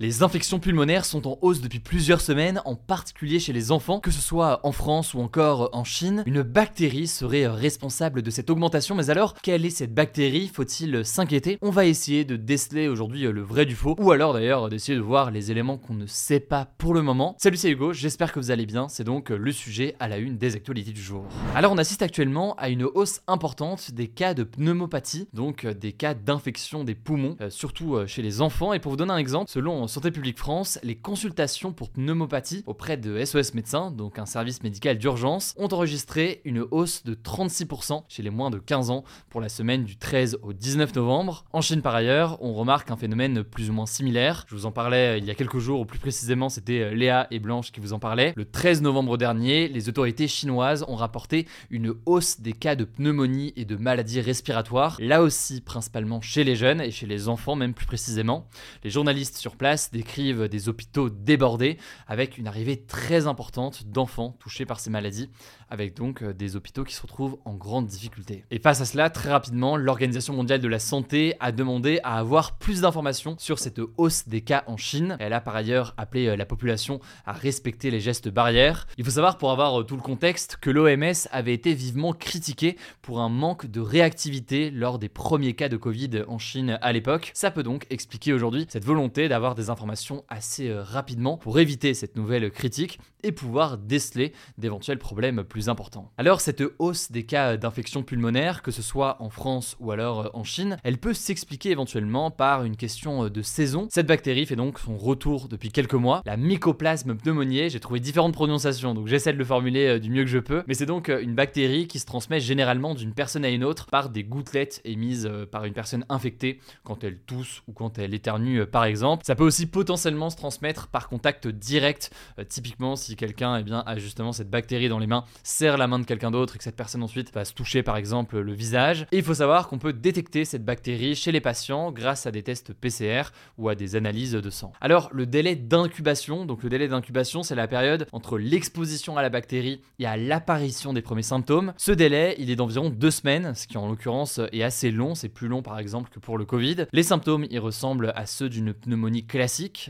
Les infections pulmonaires sont en hausse depuis plusieurs semaines, en particulier chez les enfants, que ce soit en France ou encore en Chine. Une bactérie serait responsable de cette augmentation, mais alors, quelle est cette bactérie? Faut-il s'inquiéter? On va essayer de déceler aujourd'hui le vrai du faux, ou alors d'ailleurs d'essayer de voir les éléments qu'on ne sait pas pour le moment. Salut, c'est Hugo, j'espère que vous allez bien, c'est donc le sujet à la une des actualités du jour. Alors, on assiste actuellement à une hausse importante des cas de pneumopathie, donc des cas d'infection des poumons, euh, surtout euh, chez les enfants, et pour vous donner un exemple, selon Santé publique France, les consultations pour pneumopathie auprès de SOS Médecins, donc un service médical d'urgence, ont enregistré une hausse de 36% chez les moins de 15 ans pour la semaine du 13 au 19 novembre. En Chine par ailleurs, on remarque un phénomène plus ou moins similaire. Je vous en parlais euh, il y a quelques jours, ou plus précisément c'était euh, Léa et Blanche qui vous en parlaient. Le 13 novembre dernier, les autorités chinoises ont rapporté une hausse des cas de pneumonie et de maladies respiratoires, là aussi principalement chez les jeunes et chez les enfants même plus précisément. Les journalistes sur place décrivent des hôpitaux débordés avec une arrivée très importante d'enfants touchés par ces maladies, avec donc euh, des hôpitaux qui se retrouvent en grande difficulté. Et face à cela, très rapidement, l'Organisation mondiale de la santé a demandé à avoir plus d'informations sur cette hausse des cas en Chine. Elle a par ailleurs appelé euh, la population à respecter les gestes barrières. Il faut savoir pour avoir euh, tout le contexte que l'OMS avait été vivement critiquée pour un manque de réactivité lors des premiers cas de Covid en Chine à l'époque. Ça peut donc expliquer aujourd'hui cette volonté d'avoir des informations assez euh, rapidement pour éviter cette nouvelle critique et pouvoir déceler d'éventuels problèmes plus importants. Alors cette hausse des cas d'infection pulmonaire, que ce soit en France ou alors euh, en Chine, elle peut s'expliquer éventuellement par une question euh, de saison. Cette bactérie fait donc son retour depuis quelques mois, la mycoplasme pneumoniae, j'ai trouvé différentes prononciations, donc j'essaie de le formuler du mieux que je peux, mais c'est donc une bactérie qui se transmet généralement d'une personne à une autre par des gouttelettes émises par une personne infectée quand elle tousse ou quand elle éternue par exemple. Ça peut aussi potentiellement se transmettre par contact direct. Euh, typiquement, si quelqu'un eh bien, a justement cette bactérie dans les mains, serre la main de quelqu'un d'autre et que cette personne ensuite va se toucher par exemple le visage. Et il faut savoir qu'on peut détecter cette bactérie chez les patients grâce à des tests PCR ou à des analyses de sang. Alors, le délai d'incubation, donc le délai d'incubation, c'est la période entre l'exposition à la bactérie et à l'apparition des premiers symptômes. Ce délai, il est d'environ deux semaines, ce qui en l'occurrence est assez long, c'est plus long par exemple que pour le Covid. Les symptômes, ils ressemblent à ceux d'une pneumonie classique,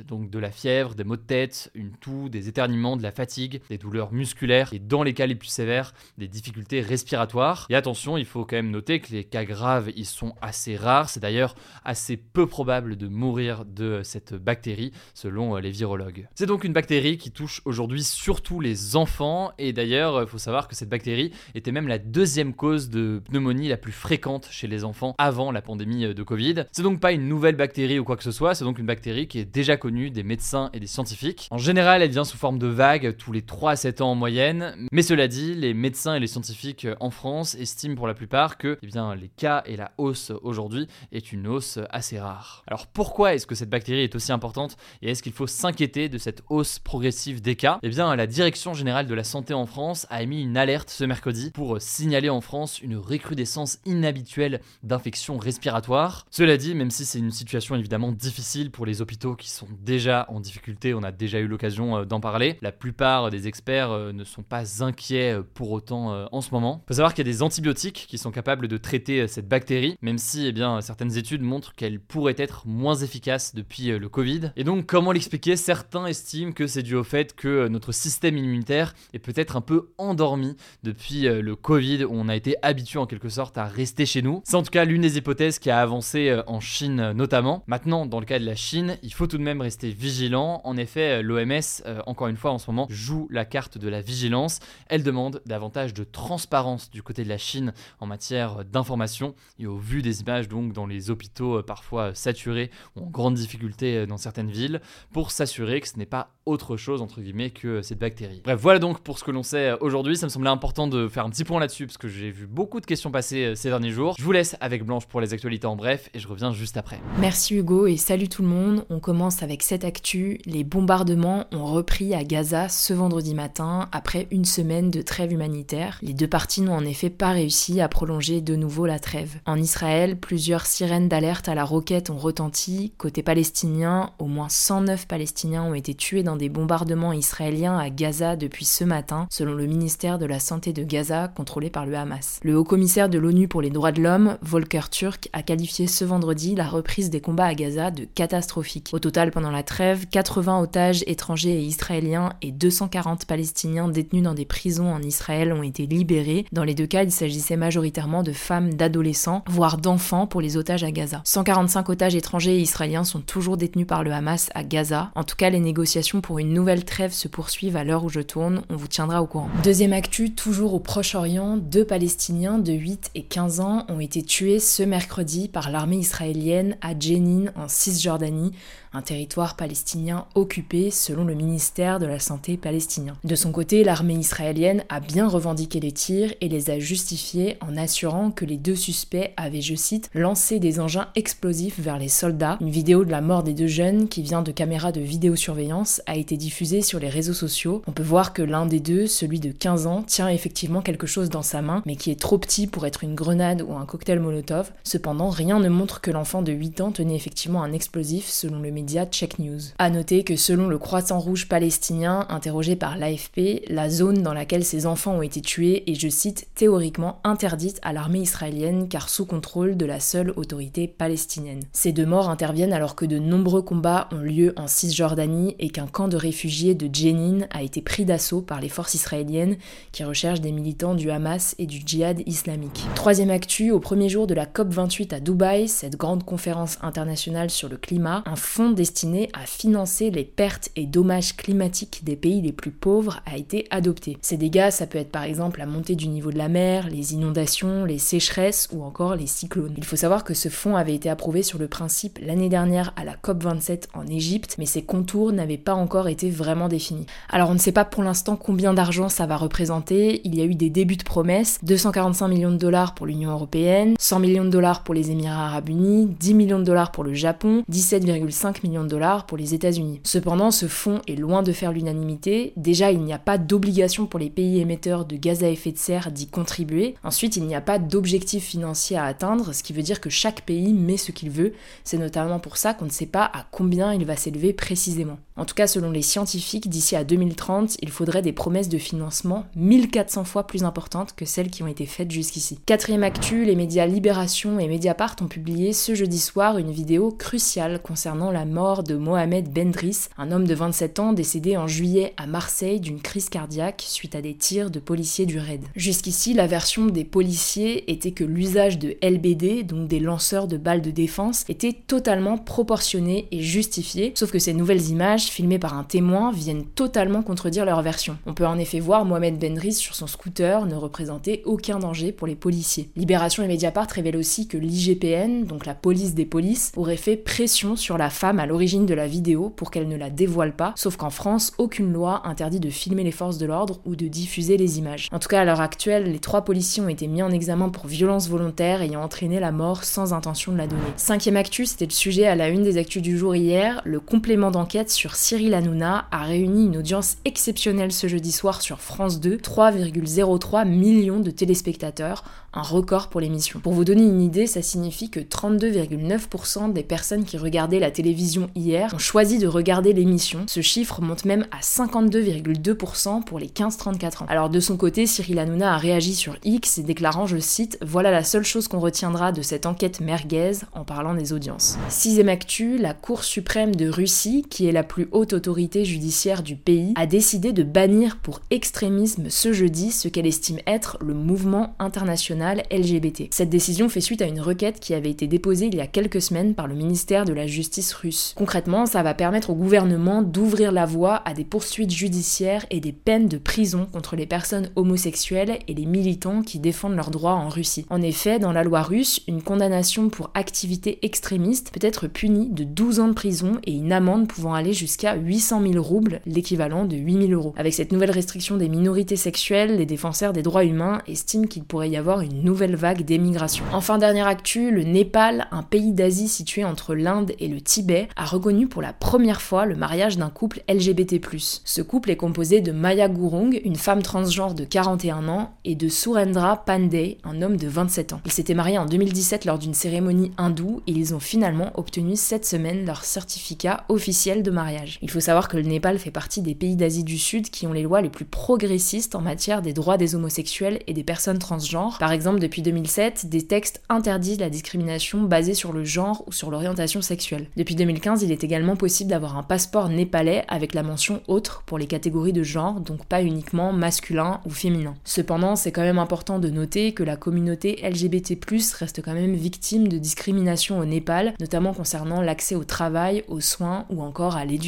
donc de la fièvre, des maux de tête, une toux, des éternuements, de la fatigue, des douleurs musculaires et dans les cas les plus sévères, des difficultés respiratoires. Et attention, il faut quand même noter que les cas graves, ils sont assez rares. C'est d'ailleurs assez peu probable de mourir de cette bactérie selon euh, les virologues. C'est donc une bactérie qui touche aujourd'hui surtout les enfants et d'ailleurs, il faut savoir que cette bactérie était même la deuxième cause de pneumonie la plus fréquente chez les enfants avant la pandémie euh, de Covid. C'est donc pas une nouvelle bactérie ou quoi que ce soit, c'est donc une bactérie qui est déjà connue des médecins et des scientifiques. En général, elle vient sous forme de vagues tous les 3 à 7 ans en moyenne, mais cela dit, les médecins et les scientifiques en France estiment pour la plupart que eh bien, les cas et la hausse aujourd'hui est une hausse assez rare. Alors pourquoi est-ce que cette bactérie est aussi importante et est-ce qu'il faut s'inquiéter de cette hausse progressive des cas? Eh bien, la Direction générale de la santé en France a émis une alerte ce mercredi pour signaler en France une recrudescence inhabituelle d'infections respiratoires. Cela dit, même si c'est une situation évidemment difficile pour les hôpitaux qui sont déjà en difficulté, on a déjà eu l'occasion euh, d'en parler. La plupart des experts euh, ne sont pas inquiets euh, pour autant en ce moment. Il faut savoir qu'il y a des antibiotiques qui sont capables de traiter cette bactérie, même si eh bien, certaines études montrent qu'elle pourrait être moins efficace depuis le Covid. Et donc, comment l'expliquer? Certains estiment que c'est dû au fait que notre système immunitaire est peut-être un peu endormi depuis le Covid, où on a été habitué en quelque sorte à rester chez nous. C'est en tout cas l'une des hypothèses qui a avancé en Chine notamment. Maintenant, dans le cas de la Chine, il faut tout de même rester vigilant. En effet, l'OMS, euh, encore une fois en ce moment, joue la carte de la vigilance. Elle demande davantage de transparence du côté de la Chine en matière d'information. Et au vu des images donc dans les hôpitaux euh, parfois saturés ou en grande difficulté euh, dans certaines villes, pour s'assurer que ce n'est pas autre chose entre guillemets que cette bactérie. Bref, voilà donc pour ce que l'on sait aujourd'hui. Ça me semblait important de faire un petit point là-dessus parce que j'ai vu beaucoup de questions passer ces derniers jours. Je vous laisse avec Blanche pour les actualités en bref et je reviens juste après. Merci Hugo et salut tout le monde. On commence avec cette actu. Les bombardements ont repris à Gaza ce vendredi matin après une semaine de trêve humanitaire. Les deux parties n'ont en effet pas réussi à prolonger de nouveau la trêve. En Israël, plusieurs sirènes d'alerte à la roquette ont retenti. Côté palestinien, au moins 109 Palestiniens ont été tués dans des bombardements israéliens à Gaza depuis ce matin, selon le ministère de la Santé de Gaza, contrôlé par le Hamas. Le haut commissaire de l'ONU pour les droits de l'homme, Volker Turk, a qualifié ce vendredi la reprise des combats à Gaza de catastrophique. Au total, pendant la trêve, 80 otages étrangers et israéliens et 240 Palestiniens détenus dans des prisons en Israël ont été libérés. Dans les deux cas, il s'agissait majoritairement de femmes, d'adolescents, voire d'enfants pour les otages à Gaza. 145 otages étrangers et israéliens sont toujours détenus par le Hamas à Gaza. En tout cas, les négociations pour une nouvelle trêve se poursuivent à l'heure où je tourne. On vous tiendra au courant. Deuxième actu, toujours au Proche-Orient, deux Palestiniens de 8 et 15 ans ont été tués ce mercredi par l'armée israélienne à Jenin en Cisjordanie un territoire palestinien occupé selon le ministère de la Santé palestinien. De son côté, l'armée israélienne a bien revendiqué les tirs et les a justifiés en assurant que les deux suspects avaient, je cite, lancé des engins explosifs vers les soldats. Une vidéo de la mort des deux jeunes qui vient de caméras de vidéosurveillance a été diffusée sur les réseaux sociaux. On peut voir que l'un des deux, celui de 15 ans, tient effectivement quelque chose dans sa main, mais qui est trop petit pour être une grenade ou un cocktail molotov. Cependant, rien ne montre que l'enfant de 8 ans tenait effectivement un explosif selon le média Check News. A noter que selon le Croissant Rouge palestinien interrogé par l'AFP, la zone dans laquelle ces enfants ont été tués est, je cite, théoriquement interdite à l'armée israélienne car sous contrôle de la seule autorité palestinienne. Ces deux morts interviennent alors que de nombreux combats ont lieu en Cisjordanie et qu'un camp de réfugiés de Jenin a été pris d'assaut par les forces israéliennes qui recherchent des militants du Hamas et du djihad islamique. Troisième actu, au premier jour de la COP28 à Dubaï, cette grande conférence internationale sur le climat, un fonds destiné à financer les pertes et dommages climatiques des pays les plus pauvres a été adopté. Ces dégâts, ça peut être par exemple la montée du niveau de la mer, les inondations, les sécheresses ou encore les cyclones. Il faut savoir que ce fonds avait été approuvé sur le principe l'année dernière à la COP27 en Égypte, mais ses contours n'avaient pas encore été vraiment définis. Alors on ne sait pas pour l'instant combien d'argent ça va représenter, il y a eu des débuts de promesses, 245 millions de dollars pour l'Union européenne, 100 millions de dollars pour les Émirats arabes unis, 10 millions de dollars pour le Japon, 17,5 millions de dollars pour les États-Unis. Cependant, ce fonds est loin de faire l'unanimité. Déjà, il n'y a pas d'obligation pour les pays émetteurs de gaz à effet de serre d'y contribuer. Ensuite, il n'y a pas d'objectif financier à atteindre, ce qui veut dire que chaque pays met ce qu'il veut. C'est notamment pour ça qu'on ne sait pas à combien il va s'élever précisément. En tout cas, selon les scientifiques, d'ici à 2030, il faudrait des promesses de financement 1400 fois plus importantes que celles qui ont été faites jusqu'ici. Quatrième actu, les médias Libération et Mediapart ont publié ce jeudi soir une vidéo cruciale concernant la mort de Mohamed Bendris, un homme de 27 ans décédé en juillet à Marseille d'une crise cardiaque suite à des tirs de policiers du RAID. Jusqu'ici, la version des policiers était que l'usage de LBD, donc des lanceurs de balles de défense, était totalement proportionné et justifié, sauf que ces nouvelles images, filmées par un témoin, viennent totalement contredire leur version. On peut en effet voir Mohamed Bendris sur son scooter ne représenter aucun danger pour les policiers. Libération et Mediapart révèlent aussi que l'IGPN, donc la police des polices, aurait fait pression sur la femme à l'origine de la vidéo pour qu'elle ne la dévoile pas, sauf qu'en France, aucune loi interdit de filmer les forces de l'ordre ou de diffuser les images. En tout cas, à l'heure actuelle, les trois policiers ont été mis en examen pour violence volontaire ayant entraîné la mort sans intention de la donner. Cinquième actu, c'était le sujet à la une des actus du jour hier. Le complément d'enquête sur Cyril Hanouna a réuni une audience exceptionnelle ce jeudi soir sur France 2, 3,03 millions de téléspectateurs, un record pour l'émission. Pour vous donner une idée, ça signifie que 32,9% des personnes qui regardaient la télévision hier ont choisi de regarder l'émission. Ce chiffre monte même à 52,2% pour les 15-34 ans. Alors de son côté, Cyril Hanouna a réagi sur X déclarant, je cite, Voilà la seule chose qu'on retiendra de cette enquête merguez en parlant des audiences. Sixième actu, la Cour suprême de Russie, qui est la plus haute autorité judiciaire du pays, a décidé de bannir pour extrémisme ce jeudi ce qu'elle estime être le mouvement international LGBT. Cette décision fait suite à une requête qui avait été déposée il y a quelques semaines par le ministère de la Justice russe. Concrètement, ça va permettre au gouvernement d'ouvrir la voie à des poursuites judiciaires et des peines de prison contre les personnes homosexuelles et les militants qui défendent leurs droits en Russie. En effet, dans la loi russe, une condamnation pour activité extrémiste peut être punie de 12 ans de prison et une amende pouvant aller jusqu'à 8 800 000 roubles, l'équivalent de 8 000 euros. Avec cette nouvelle restriction des minorités sexuelles, les défenseurs des droits humains estiment qu'il pourrait y avoir une nouvelle vague d'émigration. Enfin, dernière actu, le Népal, un pays d'Asie situé entre l'Inde et le Tibet, a reconnu pour la première fois le mariage d'un couple LGBT+. Ce couple est composé de Maya Gurung, une femme transgenre de 41 ans, et de Surendra Pandey, un homme de 27 ans. Ils s'étaient mariés en 2017 lors d'une cérémonie hindoue et ils ont finalement obtenu cette semaine leur certificat officiel de mariage. Il faut savoir que le Népal fait partie des pays d'Asie du Sud qui ont les lois les plus progressistes en matière des droits des homosexuels et des personnes transgenres. Par exemple, depuis 2007, des textes interdisent la discrimination basée sur le genre ou sur l'orientation sexuelle. Depuis 2015, il est également possible d'avoir un passeport népalais avec la mention autre pour les catégories de genre, donc pas uniquement masculin ou féminin. Cependant, c'est quand même important de noter que la communauté LGBT+ reste quand même victime de discrimination au Népal, notamment concernant l'accès au travail, aux soins ou encore à l'éducation.